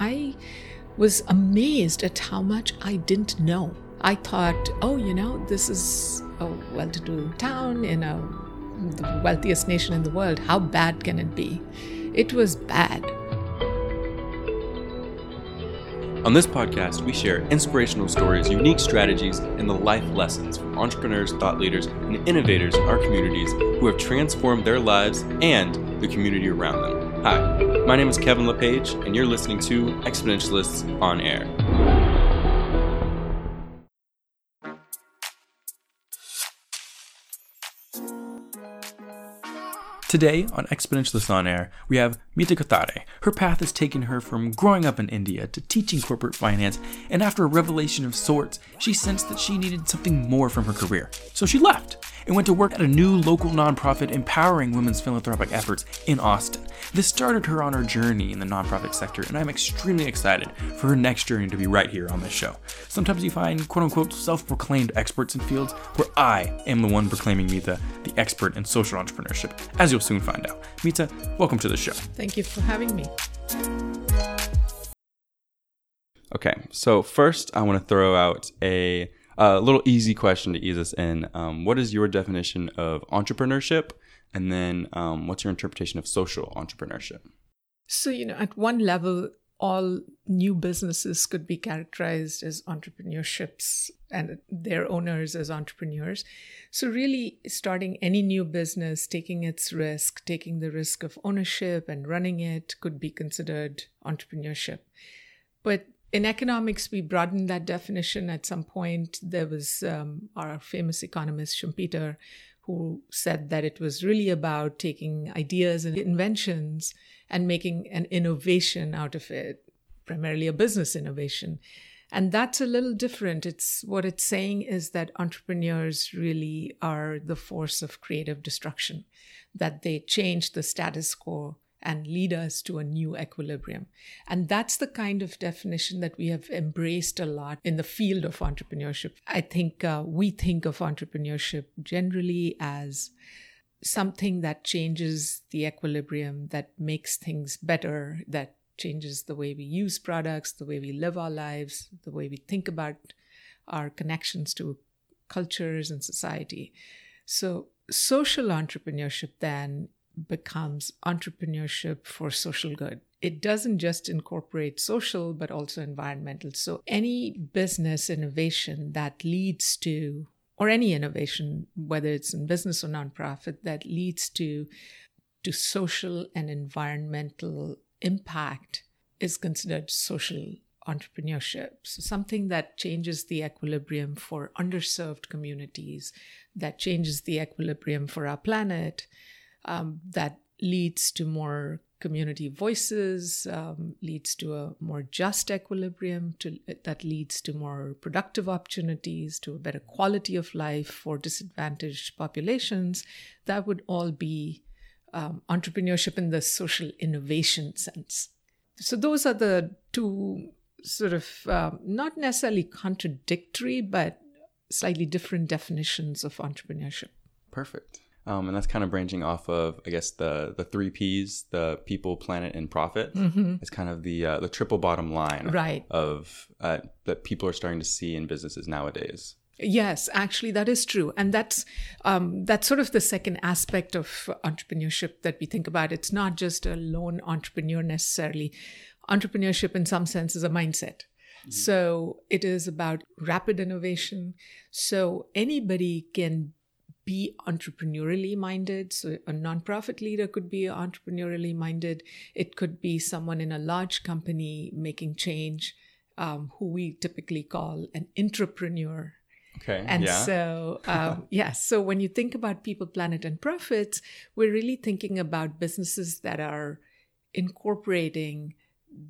I was amazed at how much I didn't know. I thought, oh, you know, this is a well to do town in a, the wealthiest nation in the world. How bad can it be? It was bad. On this podcast, we share inspirational stories, unique strategies, and the life lessons from entrepreneurs, thought leaders, and innovators in our communities who have transformed their lives and the community around them. Hi, my name is Kevin LePage, and you're listening to Exponentialists on Air. Today on Exponentialist on Air, we have Meeta Kothare. Her path has taken her from growing up in India to teaching corporate finance, and after a revelation of sorts, she sensed that she needed something more from her career. So she left and went to work at a new local nonprofit empowering women's philanthropic efforts in Austin. This started her on her journey in the nonprofit sector, and I'm extremely excited for her next journey to be right here on this show. Sometimes you find quote unquote self proclaimed experts in fields where I am the one proclaiming Meeta the expert in social entrepreneurship, as you'll soon find out. Meeta, welcome to the show. Thank you for having me. Okay, so first I want to throw out a a little easy question to ease us in. Um, what is your definition of entrepreneurship? And then um, what's your interpretation of social entrepreneurship? So, you know, at one level, all new businesses could be characterized as entrepreneurships and their owners as entrepreneurs. So, really, starting any new business, taking its risk, taking the risk of ownership and running it could be considered entrepreneurship. But in economics, we broadened that definition at some point. There was um, our famous economist, Schumpeter, who said that it was really about taking ideas and inventions and making an innovation out of it, primarily a business innovation. And that's a little different. It's what it's saying is that entrepreneurs really are the force of creative destruction, that they change the status quo and lead us to a new equilibrium. And that's the kind of definition that we have embraced a lot in the field of entrepreneurship. I think uh, we think of entrepreneurship generally as something that changes the equilibrium, that makes things better, that changes the way we use products, the way we live our lives, the way we think about our connections to cultures and society. So, social entrepreneurship then becomes entrepreneurship for social good. It doesn't just incorporate social, but also environmental. So, any business innovation that leads to, or any innovation, whether it's in business or nonprofit, that leads to, to social and environmental impact is considered social entrepreneurship. So, something that changes the equilibrium for underserved communities, that changes the equilibrium for our planet, um, that leads to more community voices, um, leads to a more just equilibrium, to, that leads to more productive opportunities, to a better quality of life for disadvantaged populations. That would all be um, entrepreneurship in the social innovation sense. So, those are the two sort of uh, not necessarily contradictory, but slightly different definitions of entrepreneurship. Perfect. Um, and that's kind of branching off of, I guess, the the three P's: the people, planet, and profit. Mm-hmm. It's kind of the uh, the triple bottom line, right. of uh, that people are starting to see in businesses nowadays. Yes, actually, that is true, and that's um, that's sort of the second aspect of entrepreneurship that we think about. It's not just a lone entrepreneur necessarily. Entrepreneurship, in some sense, is a mindset. Mm-hmm. So it is about rapid innovation. So anybody can be entrepreneurially minded. So, a nonprofit leader could be entrepreneurially minded. It could be someone in a large company making change, um, who we typically call an entrepreneur. Okay. And yeah. so, um, yeah, so when you think about people, planet, and profits, we're really thinking about businesses that are incorporating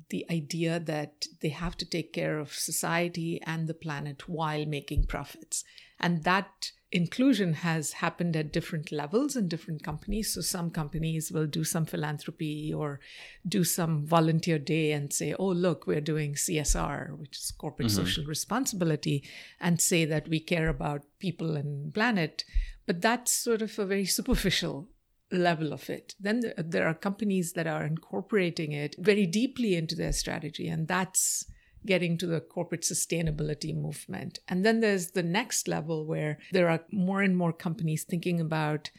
the idea that they have to take care of society and the planet while making profits. And that inclusion has happened at different levels in different companies. So some companies will do some philanthropy or do some volunteer day and say, oh, look, we're doing CSR, which is corporate mm-hmm. social responsibility, and say that we care about people and planet. But that's sort of a very superficial level of it. Then there are companies that are incorporating it very deeply into their strategy, and that's getting to the corporate sustainability movement. And then there's the next level where there are more and more companies thinking about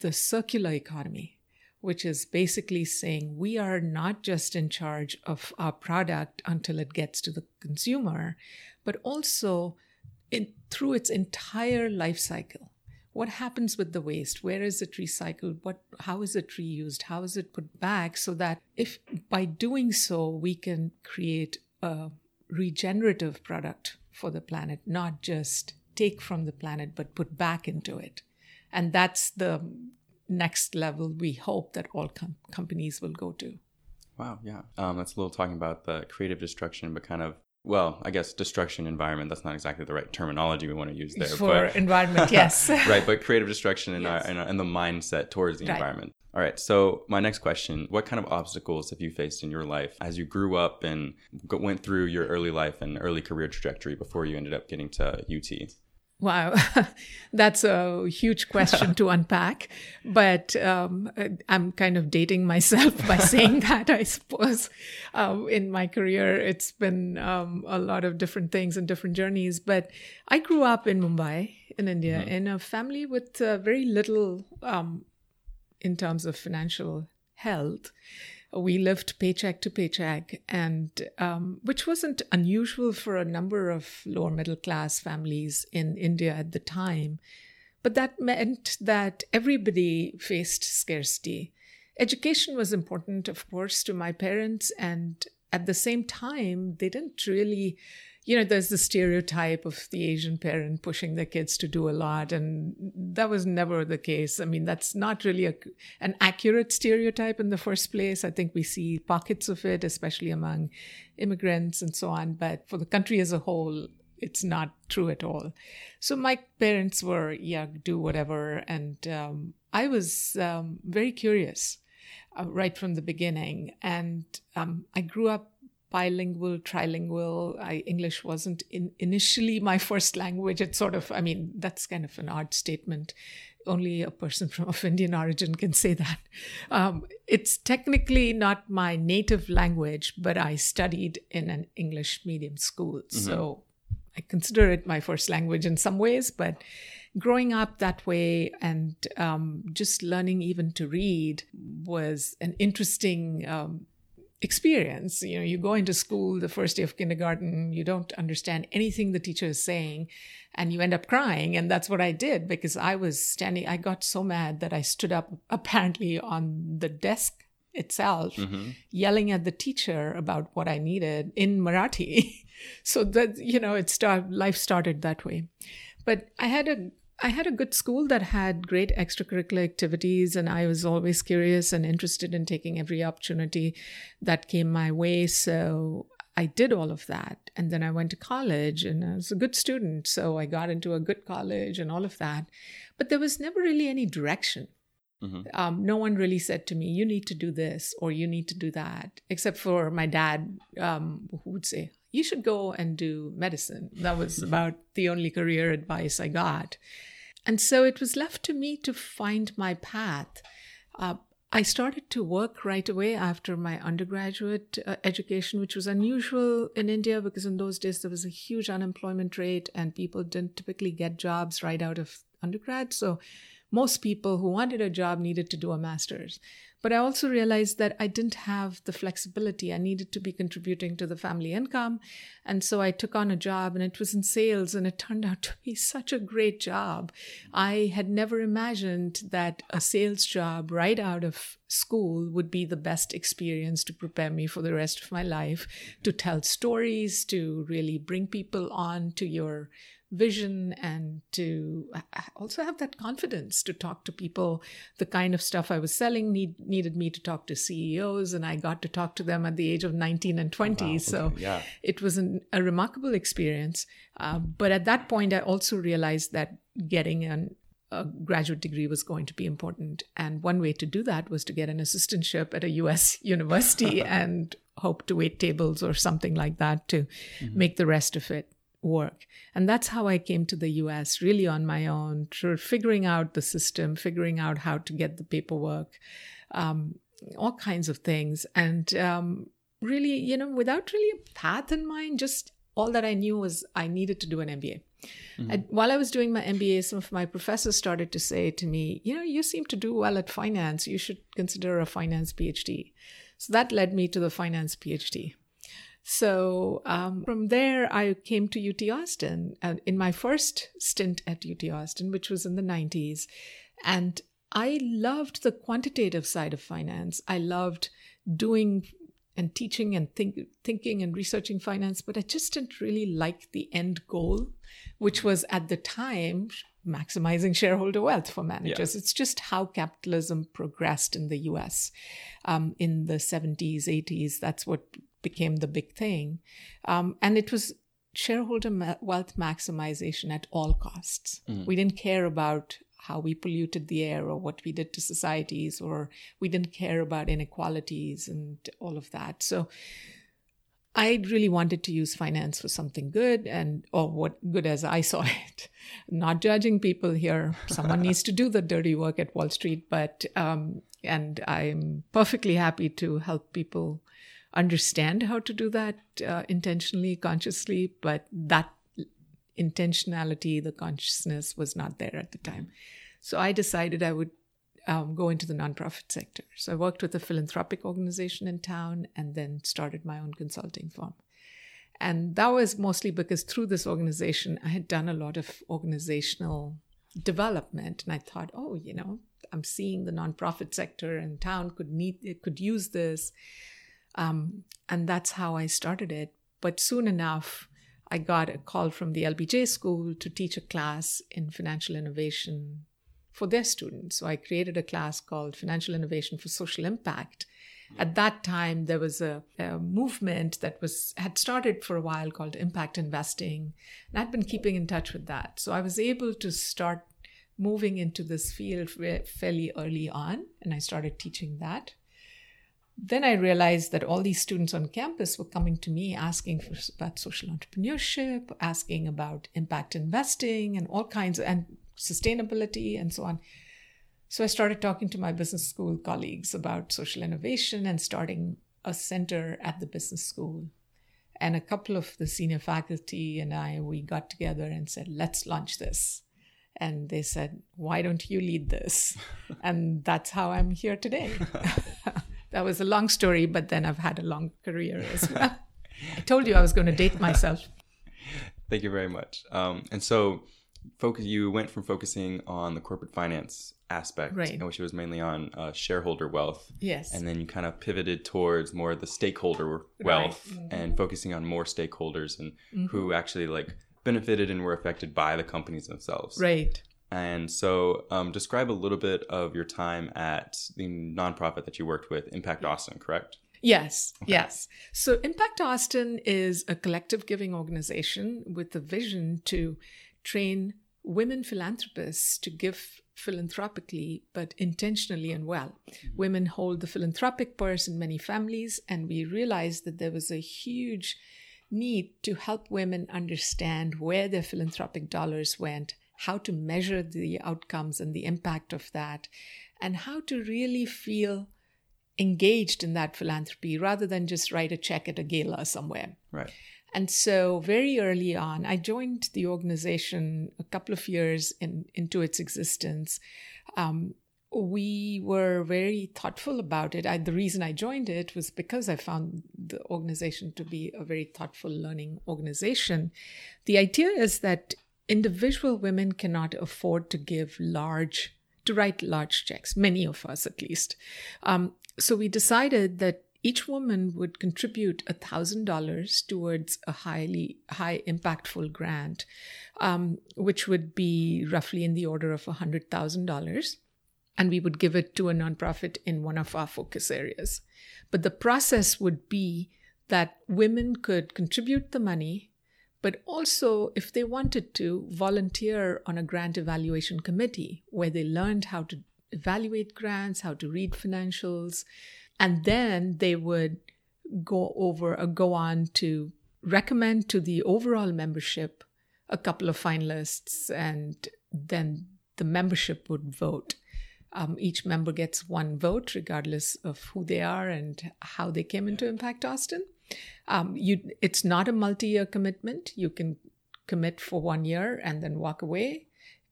the circular economy, which is basically saying we are not just in charge of our product until it gets to the consumer, but also in, through its entire life cycle. What happens with the waste? Where is it recycled? What, how is it reused? How is it put back? So that if by doing so, we can create a regenerative product for the planet, not just take from the planet, but put back into it. And that's the next level we hope that all com- companies will go to. Wow, yeah. Um, that's a little talking about the creative destruction, but kind of well, I guess destruction environment. That's not exactly the right terminology we want to use there. For but, environment, yes. right, but creative destruction and, yes. and, the mindset towards the right. environment. All right. So my next question: What kind of obstacles have you faced in your life as you grew up and went through your early life and early career trajectory before you ended up getting to UT? Wow, that's a huge question to unpack. But um, I'm kind of dating myself by saying that, I suppose. Um, in my career, it's been um, a lot of different things and different journeys. But I grew up in Mumbai, in India, mm-hmm. in a family with uh, very little um, in terms of financial health. We lived paycheck to paycheck, and um, which wasn't unusual for a number of lower middle class families in India at the time. But that meant that everybody faced scarcity. Education was important, of course, to my parents, and at the same time, they didn't really you know, there's the stereotype of the Asian parent pushing their kids to do a lot, and that was never the case. I mean, that's not really a, an accurate stereotype in the first place. I think we see pockets of it, especially among immigrants and so on, but for the country as a whole, it's not true at all. So my parents were, yeah, do whatever, and um, I was um, very curious. Uh, right from the beginning. And um, I grew up bilingual, trilingual. I, English wasn't in, initially my first language. It's sort of, I mean, that's kind of an odd statement. Only a person from of Indian origin can say that. Um, it's technically not my native language, but I studied in an English medium school. Mm-hmm. So I consider it my first language in some ways, but growing up that way and um, just learning even to read was an interesting um, experience. You know, you go into school the first day of kindergarten, you don't understand anything the teacher is saying, and you end up crying. And that's what I did because I was standing, I got so mad that I stood up apparently on the desk itself, mm-hmm. yelling at the teacher about what I needed in Marathi. so that, you know, it start, life started that way. But I had a I had a good school that had great extracurricular activities, and I was always curious and interested in taking every opportunity that came my way. So I did all of that. And then I went to college, and I was a good student. So I got into a good college and all of that. But there was never really any direction. Mm-hmm. Um, no one really said to me, you need to do this or you need to do that, except for my dad, um, who would say, you should go and do medicine. That was about the only career advice I got. And so it was left to me to find my path. Uh, I started to work right away after my undergraduate uh, education, which was unusual in India because in those days there was a huge unemployment rate and people didn't typically get jobs right out of undergrad. So most people who wanted a job needed to do a master's. But I also realized that I didn't have the flexibility. I needed to be contributing to the family income. And so I took on a job and it was in sales and it turned out to be such a great job. I had never imagined that a sales job right out of school would be the best experience to prepare me for the rest of my life, to tell stories, to really bring people on to your vision and to also have that confidence to talk to people. The kind of stuff I was selling need, needed me to talk to CEOs, and I got to talk to them at the age of 19 and 20. Wow, okay, so yeah. it was an, a remarkable experience. Uh, but at that point, I also realized that getting an a graduate degree was going to be important. And one way to do that was to get an assistantship at a US university and hope to wait tables or something like that to mm-hmm. make the rest of it work. And that's how I came to the US, really on my own, figuring out the system, figuring out how to get the paperwork, um, all kinds of things. And um, really, you know, without really a path in mind, just all that I knew was I needed to do an MBA. Mm-hmm. And while I was doing my MBA, some of my professors started to say to me, you know, you seem to do well at finance. You should consider a finance PhD. So that led me to the finance PhD. So um, from there, I came to UT Austin and in my first stint at UT Austin, which was in the 90s. And I loved the quantitative side of finance. I loved doing and teaching and think, thinking and researching finance, but I just didn't really like the end goal, which was at the time maximizing shareholder wealth for managers. Yeah. It's just how capitalism progressed in the US um, in the 70s, 80s. That's what became the big thing. Um, and it was shareholder ma- wealth maximization at all costs. Mm. We didn't care about how we polluted the air or what we did to societies, or we didn't care about inequalities and all of that. So I really wanted to use finance for something good and or what good as I saw it. Not judging people here. Someone needs to do the dirty work at Wall Street, but um, and I'm perfectly happy to help people understand how to do that uh, intentionally, consciously, but that intentionality, the consciousness was not there at the time. So I decided I would um, go into the nonprofit sector. So I worked with a philanthropic organization in town and then started my own consulting firm. And that was mostly because through this organization, I had done a lot of organizational development. And I thought, oh, you know, I'm seeing the nonprofit sector in town could need, could use this. Um, and that's how I started it. But soon enough, I got a call from the LBJ school to teach a class in financial innovation for their students. So I created a class called Financial Innovation for Social Impact. At that time, there was a, a, movement that was had started for a while called impact investing, and I'd been keeping in touch with that. So I was able to start moving into this field fairly early on, and I started teaching that. Then I realized that all these students on campus were coming to me asking for, about social entrepreneurship, asking about impact investing, and all kinds of, and sustainability and so on. So I started talking to my business school colleagues about social innovation and starting a center at the business school. And a couple of the senior faculty and I, we got together and said, let's launch this. And they said, why don't you lead this? and that's how I'm here today. that was a long story, but then I've had a long career as well. I told you I was going to date myself. Thank you very much. Um, and so, focus. You went from focusing on the corporate finance aspect, right. which was mainly on uh, shareholder wealth. Yes. And then you kind of pivoted towards more the stakeholder wealth right. mm-hmm. and focusing on more stakeholders and mm-hmm. who actually like benefited and were affected by the companies themselves. Right. And so, um, describe a little bit of your time at the nonprofit that you worked with, Impact Austin, correct? Yes, okay. yes. So, Impact Austin is a collective giving organization with the vision to train women philanthropists to give philanthropically, but intentionally and well. Mm-hmm. Women hold the philanthropic purse in many families, and we realized that there was a huge need to help women understand where their philanthropic dollars went how to measure the outcomes and the impact of that, and how to really feel engaged in that philanthropy rather than just write a check at a gala somewhere. Right. And so, very early on, I joined the organization a couple of years in, into its existence. Um, we were very thoughtful about it. I, the reason I joined it was because I found the organization to be a very thoughtful learning organization. The idea is that individual women cannot afford to give large, to write large checks, many of us at least. Um, so we decided that each woman would contribute $1,000 towards a highly high impactful grant, um, which would be roughly in the order of $100,000. And we would give it to a nonprofit in one of our focus areas. But the process would be that women could contribute the money but also, if they wanted to, volunteer on a grant evaluation committee where they learned how to evaluate grants, how to read financials, and then they would go over or go on to recommend to the overall membership a couple of finalists, and then the membership would vote. Um, each member gets one vote, regardless of who they are and how they came into Impact Austin. Um, you, it's not a multi-year commitment. You can commit for one year and then walk away.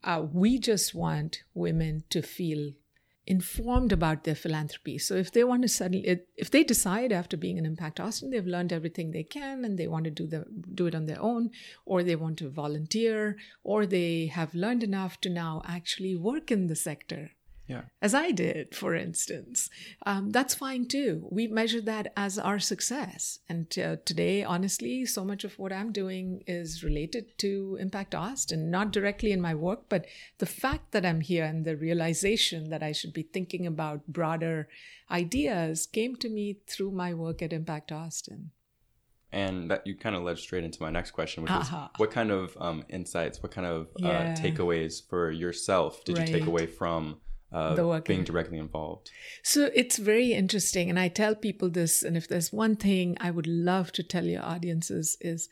Uh, we just want women to feel informed about their philanthropy. So if they want to suddenly, if they decide after being an Impact Austin, they've learned everything they can and they want to do the do it on their own, or they want to volunteer, or they have learned enough to now actually work in the sector yeah. as I did, for instance. Um, that's fine too. We measure that as our success. And uh, today, honestly, so much of what I'm doing is related to Impact Austin, not directly in my work, but the fact that I'm here and the realization that I should be thinking about broader ideas came to me through my work at Impact Austin. And that you kind of led straight into my next question, which uh-huh. is what kind of um, insights, what kind of uh, yeah. uh, takeaways for yourself did right. you take away from uh, being directly involved. So it's very interesting. And I tell people this, and if there's one thing I would love to tell your audiences is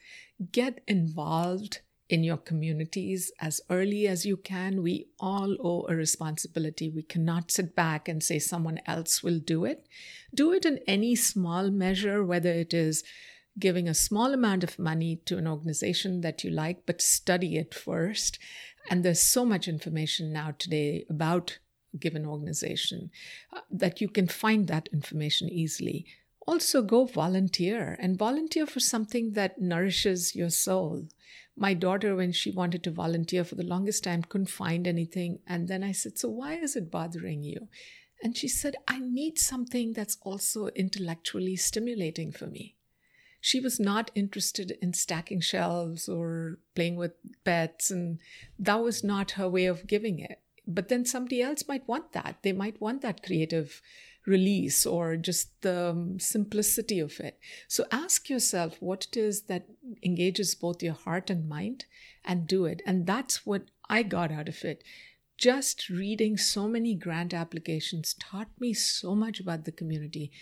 get involved in your communities as early as you can. We all owe a responsibility. We cannot sit back and say someone else will do it. Do it in any small measure, whether it is giving a small amount of money to an organization that you like, but study it first. And there's so much information now today about given organization, uh, that you can find that information easily. Also, go volunteer and volunteer for something that nourishes your soul. My daughter, when she wanted to volunteer for the longest time, couldn't find anything. And then I said, So, why is it bothering you? And she said, I need something that's also intellectually stimulating for me. She was not interested in stacking shelves or playing with pets, and that was not her way of giving it but then somebody else might want that. They might want that creative release or just the um, simplicity of it. So ask yourself what it is that engages both your heart and mind and do it. And that's what i got out of it. Just reading so many grant applications taught me so much about the community.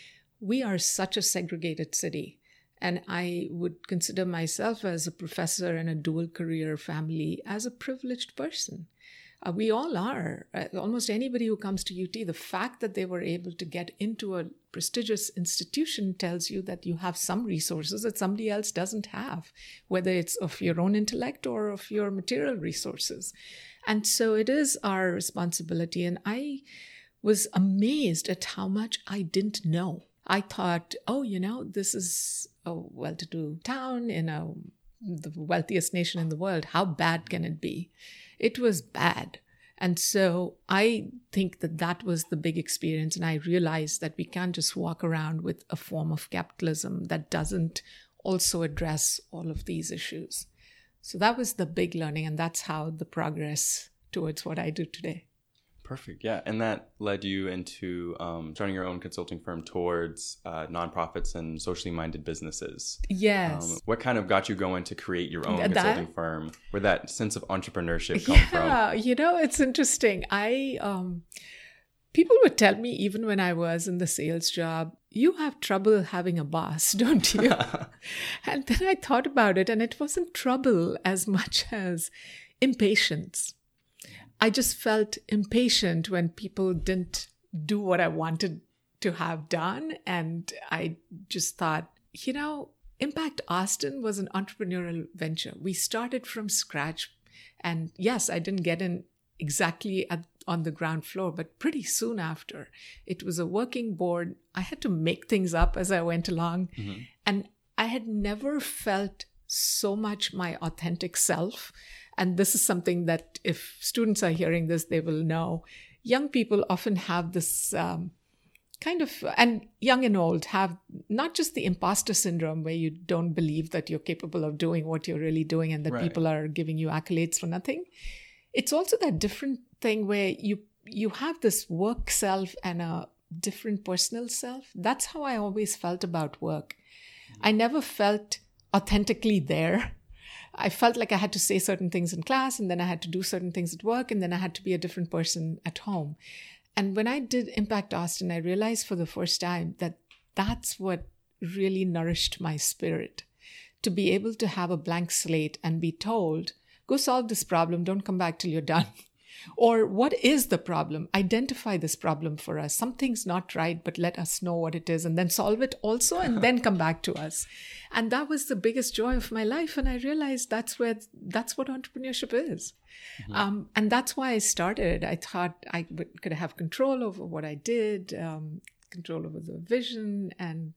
We are such a segregated city. And I would consider myself as a professor in a dual career family as a privileged person. Uh, we all are. Uh, almost anybody who comes to UT, the fact that they were able to get into a prestigious institution tells you that you have some resources that somebody else doesn't have, whether it's of your own intellect or of your material resources. And so it is our responsibility. And I was amazed at how much I didn't know. I thought, oh, you know, this is a well to do town in a, the wealthiest nation in the world. How bad can it be? It was bad. And so I think that that was the big experience. And I realized that we can't just walk around with a form of capitalism that doesn't also address all of these issues. So that was the big learning. And that's how the progress towards what I do today. Perfect. Yeah. And that led you into um, starting your own consulting firm towards uh, nonprofits and socially minded businesses. Yes. Um, what kind of got you going to create your own that, consulting firm where that sense of entrepreneurship come yeah, from? Yeah. You know, it's interesting. I, um, people would tell me, even when I was in the sales job, you have trouble having a boss, don't you? and then I thought about it, and it wasn't trouble as much as impatience I just felt impatient when people didn't do what I wanted to have done. And I just thought, you know, Impact Austin was an entrepreneurial venture. We started from scratch. And yes, I didn't get in exactly at, on the ground floor, but pretty soon after, it was a working board. I had to make things up as I went along. Mm-hmm. And I had never felt so much my authentic self and this is something that if students are hearing this, they will know. Young people often have this um, kind of, and young and old have not just the imposter syndrome where you don't believe that you're capable of doing what you're really doing and that right. people are giving you accolades for nothing. It's also that different thing where you you have this work self and a different personal self. That's how I always felt about work. I never felt authentically there I felt like I had to say certain things in class, and then I had to do certain things at work, and then I had to be a different person at home. And when I did Impact Austin, I realized for the first time that that's what really nourished my spirit to be able to have a blank slate and be told, go solve this problem, don't come back till you're done. Or what is the problem? Identify this problem for us. Something's not right, but let us know what it is and then solve it also and then come back to us. And that was the biggest joy of my life. And I realized that's where that's what entrepreneurship is. Mm-hmm. Um, and that's why I started. I thought I would, could have control over what I did, um, control over the vision, and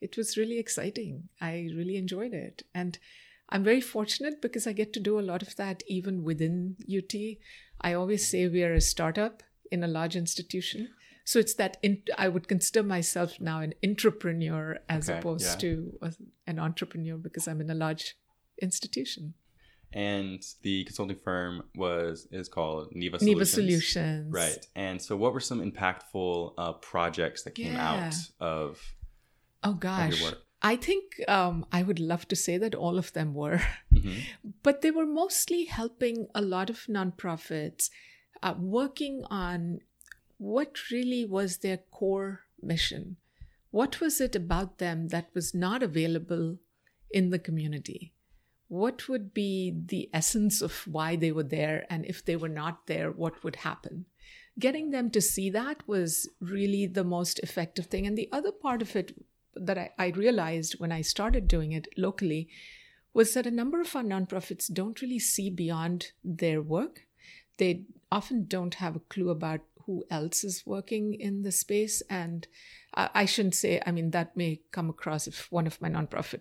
it was really exciting. I really enjoyed it. And I'm very fortunate because I get to do a lot of that even within UT. I always say we are a startup in a large institution. So it's that in, I would consider myself now an entrepreneur as okay, opposed yeah. to a, an entrepreneur because I'm in a large institution. And the consulting firm was is called Neva Solutions. Neva Solutions, right? And so, what were some impactful uh, projects that came yeah. out of? Oh gosh, I think um, I would love to say that all of them were, mm-hmm. but they were mostly helping a lot of nonprofits uh, working on what really was their core mission. What was it about them that was not available in the community? What would be the essence of why they were there? And if they were not there, what would happen? Getting them to see that was really the most effective thing. And the other part of it that I, I realized when I started doing it locally was that a number of our nonprofits don't really see beyond their work. They often don't have a clue about who else is working in the space. And I, I shouldn't say, I mean, that may come across if one of my nonprofit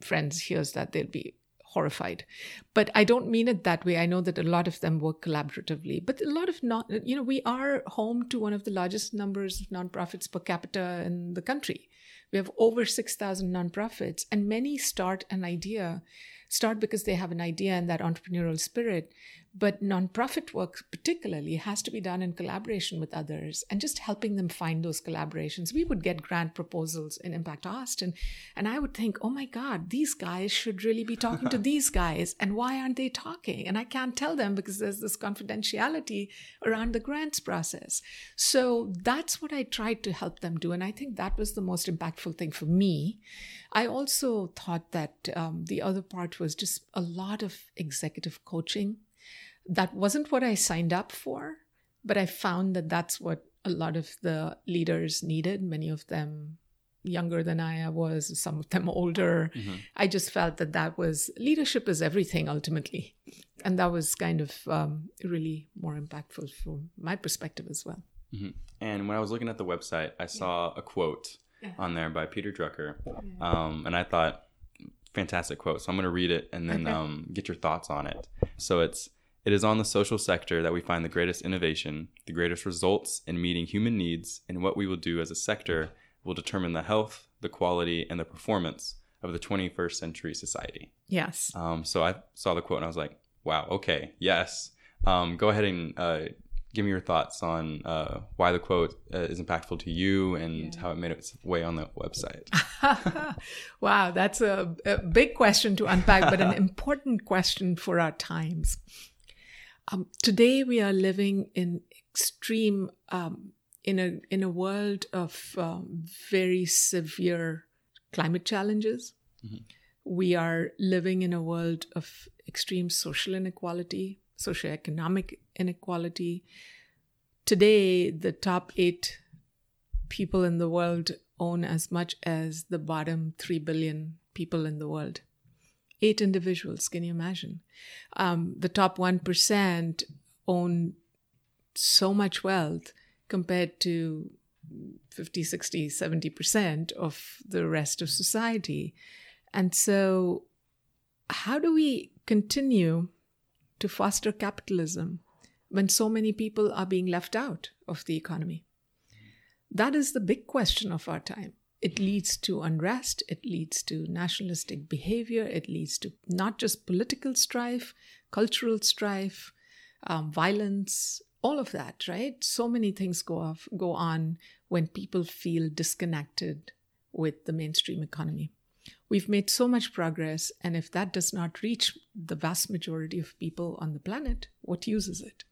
friends hears that, they'll be horrified. But I don't mean it that way. I know that a lot of them work collaboratively, but a lot of not, you know, we are home to one of the largest numbers of nonprofits per capita in the country. We have over 6,000 nonprofits, and many start an idea, start because they have an idea and that entrepreneurial spirit. But nonprofit work, particularly, has to be done in collaboration with others and just helping them find those collaborations. We would get grant proposals in Impact Austin, and I would think, oh my God, these guys should really be talking to these guys. And why aren't they talking? And I can't tell them because there's this confidentiality around the grants process. So that's what I tried to help them do. And I think that was the most impactful thing for me. I also thought that um, the other part was just a lot of executive coaching that wasn't what I signed up for, but I found that that's what a lot of the leaders needed. Many of them younger than I was, some of them older. Mm-hmm. I just felt that that was leadership is everything ultimately. And that was kind of um, really more impactful from my perspective as well. Mm-hmm. And when I was looking at the website, I saw a quote yeah. on there by Peter Drucker. Yeah. Um, and I thought, fantastic quote. So I'm going to read it and then okay. um, get your thoughts on it. So it's, it is on the social sector that we find the greatest innovation, the greatest results in meeting human needs, and what we will do as a sector will determine the health, the quality, and the performance of the 21st century society. Yes. Um, so I saw the quote and I was like, wow, okay, yes. Um, go ahead and uh, give me your thoughts on uh, why the quote uh, is impactful to you and yeah. how it made its way on the website. wow, that's a, a, big question to unpack, but an important question for our times. Um, today we are living in extreme, um, in a in a world of um, very severe climate challenges. Mm-hmm. We are living in a world of extreme social inequality, socioeconomic inequality. Today, the top eight people in the world own as much as the bottom three billion people in the world eight individuals. Can you imagine? Um, the top 1% own so much wealth compared to 50, 60, 70% of the rest of society. And so, how do we continue to foster capitalism when so many people are being left out of the economy? That is the big question of our time it leads to unrest, it leads to nationalistic behavior, it leads to not just political strife, cultural strife, um, violence, all of that, right? So many things go off, go on when people feel disconnected with the mainstream economy. We've made so much progress, and if that does not reach the vast majority of people on the planet, what use is it?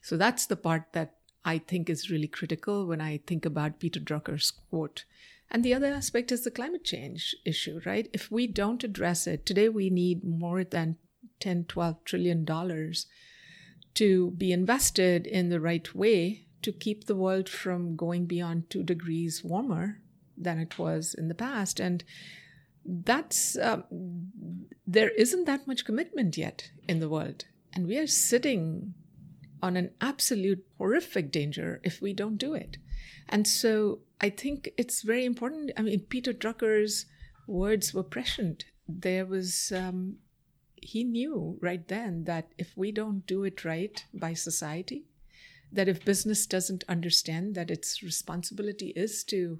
So that's the part that I think is really critical when I think about Peter Drucker's quote And the other aspect is the climate change issue, right? If we don't address it, today we need more than 10, 12 trillion dollars to be invested in the right way to keep the world from going beyond two degrees warmer than it was in the past. And that's, um, there isn't that much commitment yet in the world. And we are sitting on an absolute horrific danger if we don't do it. And so I think it's very important. I mean, Peter Drucker's words were prescient. There was, um, he knew right then that if we don't do it right by society, that if business doesn't understand that its responsibility is to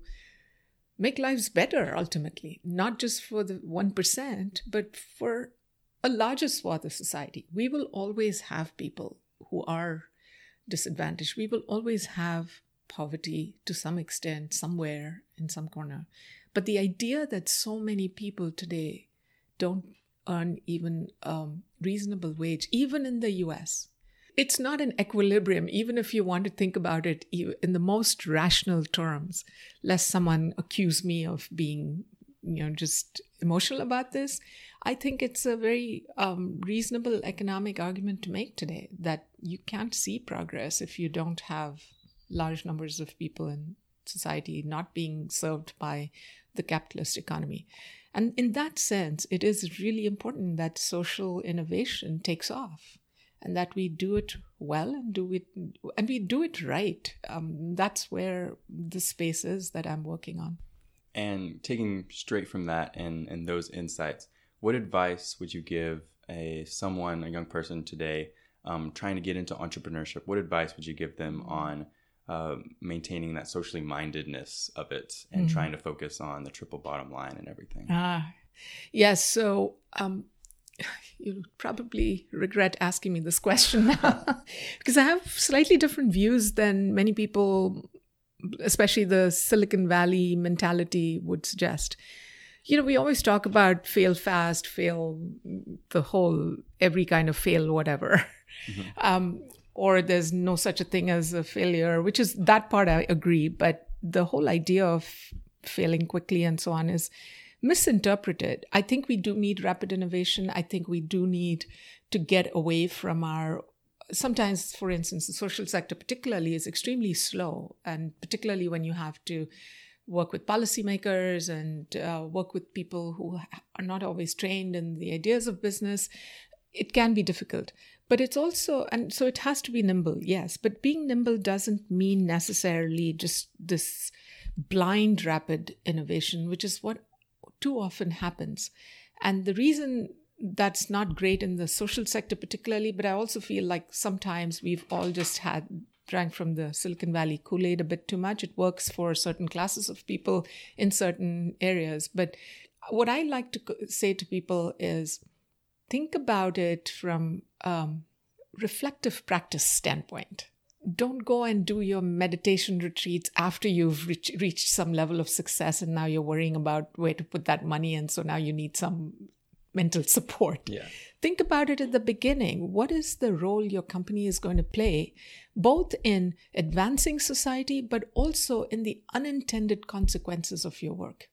make lives better ultimately, not just for the 1%, but for a larger swath of society, we will always have people who are disadvantaged. We will always have poverty to some extent, somewhere in some corner. But the idea that so many people today don't earn even um, reasonable wage, even in the US, it's not an equilibrium, even if you want to think about it in the most rational terms, lest someone accuse me of being, you know, just emotional about this. I think it's a very um, reasonable economic argument to make today that you can't see progress if you don't have large numbers of people in society not being served by the capitalist economy. And in that sense, it is really important that social innovation takes off and that we do it well and do it and we do it right. Um, that's where the space is that I'm working on. And taking straight from that and, and those insights, what advice would you give a someone, a young person today, um, trying to get into entrepreneurship? What advice would you give them on uh, maintaining that socially mindedness of it and mm trying to focus on the triple bottom line and everything? Ah, yes. So um, you probably regret asking me this question now because I have slightly different views than many people, especially the Silicon Valley mentality would suggest. You know, we always talk about fail fast, fail the whole, every kind of fail, whatever. Mm-hmm. Um, or there's no such a thing as a failure, which is that part I agree. But the whole idea of failing quickly and so on is misinterpreted. I think we do need rapid innovation. I think we do need to get away from our sometimes for instance the social sector particularly is extremely slow and particularly when you have to work with policymakers and uh, work with people who are not always trained in the ideas of business it can be difficult. But it's also and so it has to be nimble yes. But being nimble doesn't mean necessarily just this blind rapid innovation which is what too often happens. And the reason that's not great in the social sector particularly but i also feel like sometimes we've all just had drank from the silicon valley kool-aid a bit too much. It works for certain classes of people in certain areas. But what i like to say to people is think about it from um, reflective practice standpoint. Don't go and do your meditation retreats after you've reach, reached some level of success and now you're worrying about where to put that money and so now you need some mental support. Yeah. think about it at the beginning. What is the role your company is going to play both in advancing society but also in the unintended consequences of your work?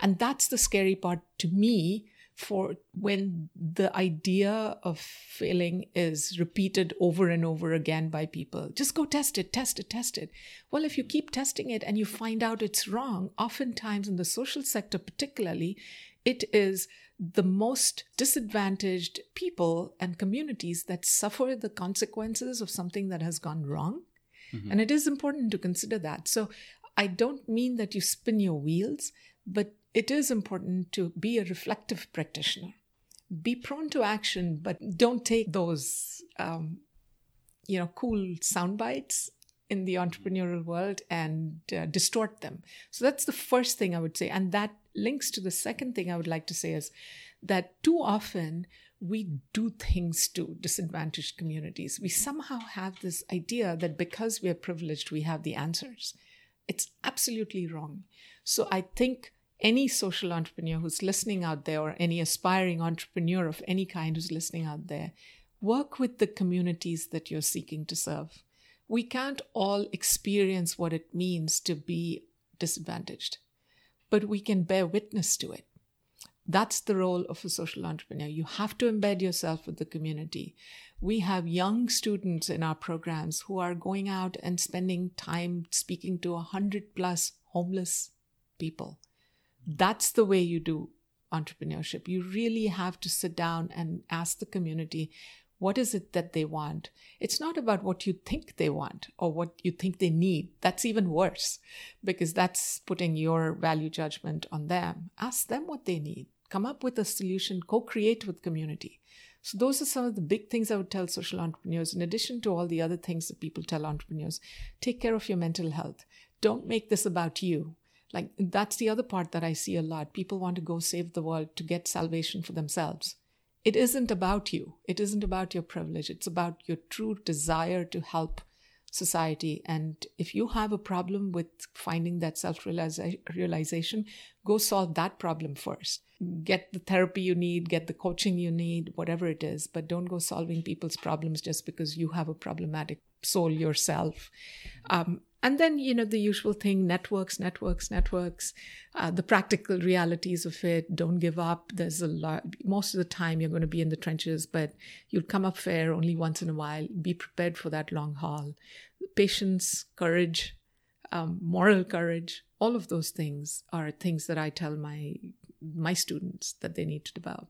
And that's the scary part to me for when the idea of failing is repeated over and over again by people. Just go test it, test it, test it. Well, if you keep testing it and you find out it's wrong, oftentimes in the social sector, particularly, it is the most disadvantaged people and communities that suffer the consequences of something that has gone wrong. Mm-hmm. And it is important to consider that. So I don't mean that you spin your wheels, but it is important to be a reflective practitioner. Be prone to action, but don't take those, um, you know, cool sound bites in the entrepreneurial world and uh, distort them. So that's the first thing I would say. And that links to the second thing I would like to say is that too often we do things to disadvantaged communities. We somehow have this idea that because we are privileged, we have the answers. It's absolutely wrong. So I think any social entrepreneur who's listening out there, or any aspiring entrepreneur of any kind who's listening out there, work with the communities that you're seeking to serve. We can't all experience what it means to be disadvantaged. but we can bear witness to it. That's the role of a social entrepreneur. You have to embed yourself with the community. We have young students in our programs who are going out and spending time speaking to a hundred plus homeless people. That's the way you do entrepreneurship. You really have to sit down and ask the community what is it that they want? It's not about what you think they want or what you think they need. That's even worse because that's putting your value judgment on them. Ask them what they need. Come up with a solution, co create with community. So, those are some of the big things I would tell social entrepreneurs, in addition to all the other things that people tell entrepreneurs. Take care of your mental health. Don't make this about you. Like, that's the other part that I see a lot. People want to go save the world to get salvation for themselves it isn't about you. It isn't about your privilege. It's about your true desire to help society. And if you have a problem with finding that self realization, go solve that problem first. Get the therapy you need, get the coaching you need, whatever it is, but don't go solving people's problems just because you have a problematic soul yourself. Um, and then you know the usual thing networks networks networks uh, the practical realities of it. Don't give up. There's a lot most of the time you're going to be in the trenches but you'll come up fair only once in a while. Be prepared for that long haul. Patience courage um, moral courage all of those things are things that i tell my my students that they need to develop.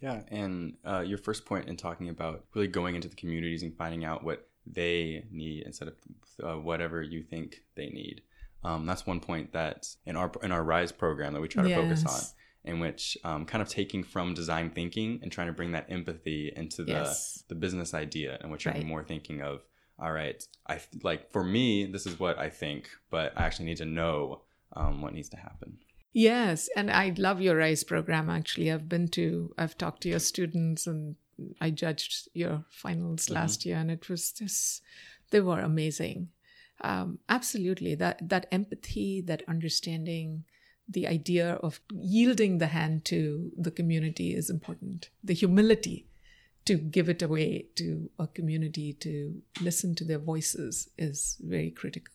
Yeah and uh, your first point in talking about really going into the communities and finding out what they need instead of uh, whatever you think they need. Um, that's one point that in our in our Rise program that we try to yes. focus on, in which um, kind of taking from design thinking and trying to bring that empathy into the yes. the business idea, in which right. I'm more thinking of, all right, I like for me this is what I think, but I actually need to know um, what needs to happen. Yes, and I love your Rise program. Actually, I've been to, I've talked to your students and I judged your finals mm-hmm. last year, and it was just they were amazing. Um, absolutely, that that empathy, that understanding, the idea of yielding the hand to the community is important. The humility to give it away to a community to listen to their voices is very critical.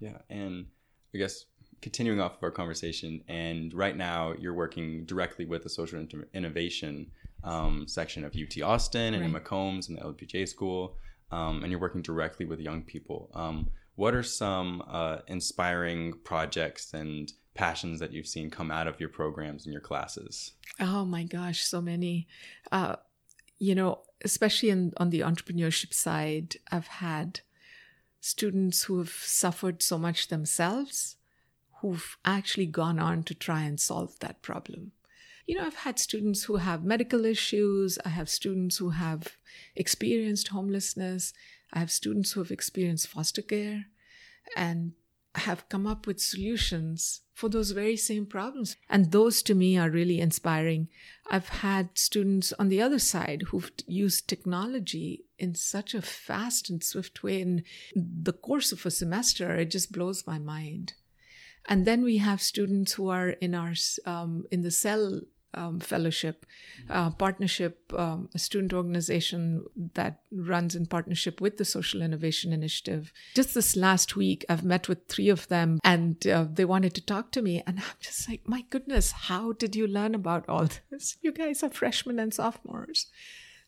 Yeah, and I guess continuing off of our conversation, and right now you're working directly with the social inter- innovation um, section of UT Austin and right. McCombs and the LBJ School, um, and you're working directly with young people. Um, what are some uh, inspiring projects and passions that you've seen come out of your programs and your classes? Oh my gosh, so many. Uh, you know, especially in, on the entrepreneurship side, I've had students who have suffered so much themselves who've actually gone on to try and solve that problem you know, I've had students who have medical issues. I have students who have experienced homelessness. I have students who have experienced foster care and have come up with solutions for those very same problems. And those to me are really inspiring. I've had students on the other side who've used technology in such a fast and swift way in the course of a semester. It just blows my mind. And then we have students who are in our um, in the cell um, fellowship, uh, partnership, um, a student organization that runs in partnership with the Social Innovation Initiative. Just this last week, I've met with three of them and uh, they wanted to talk to me. And I'm just like, my goodness, how did you learn about all this? You guys are freshmen and sophomores.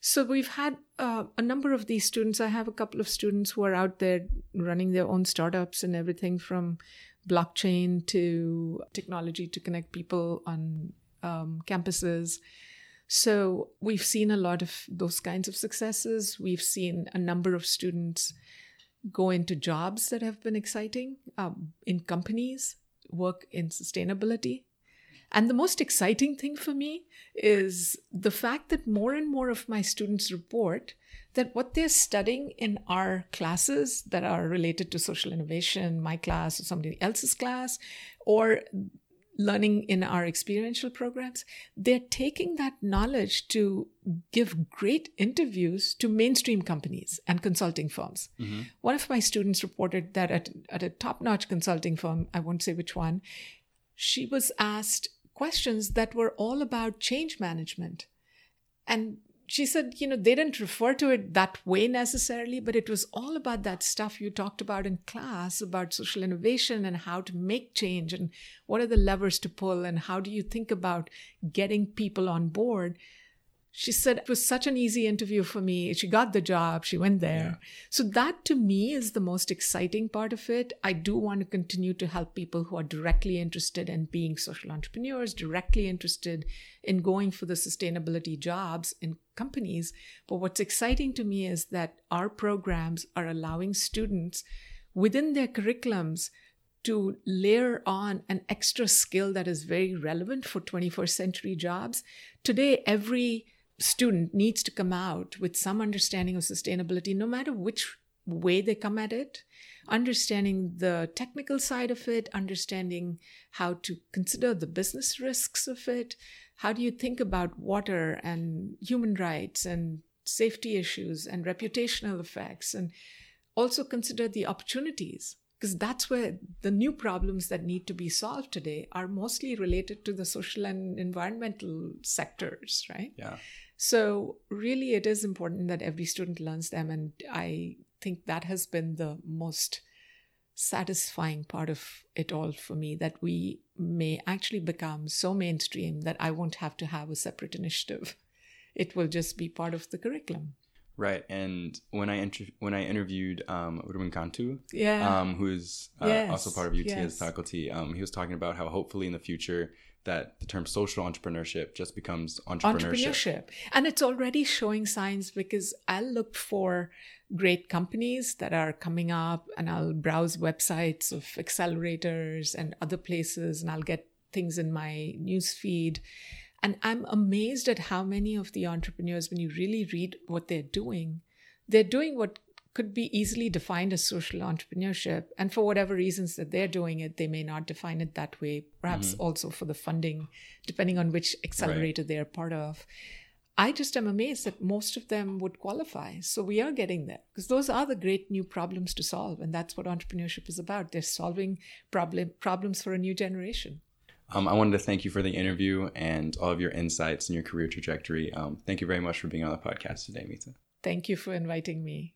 So we've had uh, a number of these students. I have a couple of students who are out there running their own startups and everything from blockchain to technology to connect people on um, campuses. So we've seen a lot of those kinds of successes. We've seen a number of students go into jobs that have been exciting um, in companies, work in sustainability. And the most exciting thing for me is the fact that more and more of my students report that what they're studying in our classes that are related to social innovation, my class or somebody else's class, or learning in our experiential programs, they're taking that knowledge to give great interviews to mainstream companies and consulting firms. Mm-hmm. One of my students reported that at, at a top notch consulting firm, I won't say which one, she was asked questions that were all about change management. And she said, you know, they didn't refer to it that way necessarily, but it was all about that stuff you talked about in class about social innovation and how to make change and what are the levers to pull and how do you think about getting people on board she said it was such an easy interview for me. She got the job, she went there. Yeah. So, that to me is the most exciting part of it. I do want to continue to help people who are directly interested in being social entrepreneurs, directly interested in going for the sustainability jobs in companies. But what's exciting to me is that our programs are allowing students within their curriculums to layer on an extra skill that is very relevant for 21st century jobs. Today, every student needs to come out with some understanding of sustainability, no matter which way they come at it, understanding the technical side of it, understanding how to consider the business risks of it. How do you think about water and human rights and safety issues and reputational effects? And also consider the opportunities because that's where the new problems that need to be solved today are mostly related to the social and environmental sectors, right? Yeah. So, really, it is important that every student learns them. And I think that has been the most satisfying part of it all for me that we may actually become so mainstream that I won't have to have a separate initiative. It will just be part of the curriculum. Right, and when I inter- when I interviewed um, Ruben Cantu, yeah, um, who's uh, yes. also part of UT's yes. faculty, um, he was talking about how hopefully in the future that the term social entrepreneurship just becomes entrepreneurship. entrepreneurship. And it's already showing signs because I'll look for great companies that are coming up and I'll browse websites of accelerators and other places and I'll get things in my news feed. And I'm amazed at how many of the entrepreneurs, when you really read what they're doing, they're doing what could be easily defined as social entrepreneurship. And for whatever reasons that they're doing it, they may not define it that way, perhaps mm-hmm. also for the funding, depending on which accelerator right. they're part of. I just am amazed that most of them would qualify. So we are getting there because those are the great new problems to solve. And that's what entrepreneurship is about. They're solving problem, problems for a new generation. Um, I wanted to thank you for the interview and all of your insights and your career trajectory. Um, thank you very much for being on the podcast today, Meeta. Thank you for inviting me.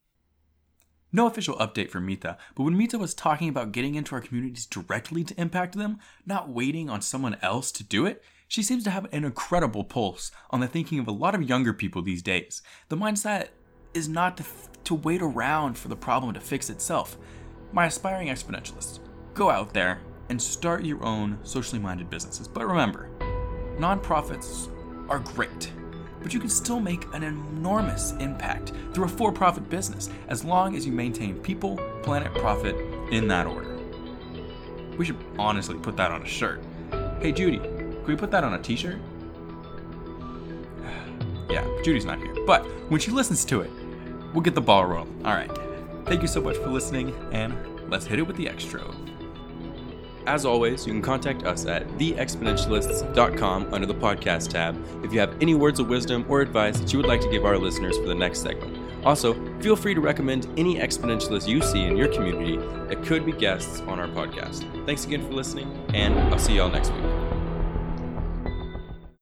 No official update for Meeta, but when Meeta was talking about getting into our communities directly to impact them, not waiting on someone else to do it, she seems to have an incredible pulse on the thinking of a lot of younger people these days. The mindset is not to, to wait around for the problem to fix itself. My aspiring exponentialists, go out there and start your own socially minded businesses. But remember, nonprofits are great but you can still make an enormous impact through a for profit business as long as you maintain people, planet, profit in that order. We should honestly put that on a shirt. Hey, Judy, can we put that on a t shirt? yeah, Judy's not here, but when she listens to it, we'll get the ball rolling. All right. Thank you so much for listening, and let's hit it with the extra. As always, you can contact us at theexponentialists.com under the podcast tab if you have any words of wisdom or advice that you would like to give our listeners for the next segment. Also, feel free to recommend any exponentialists you see in your community that could be guests on our podcast. Thanks again for listening, and I'll see y'all next week.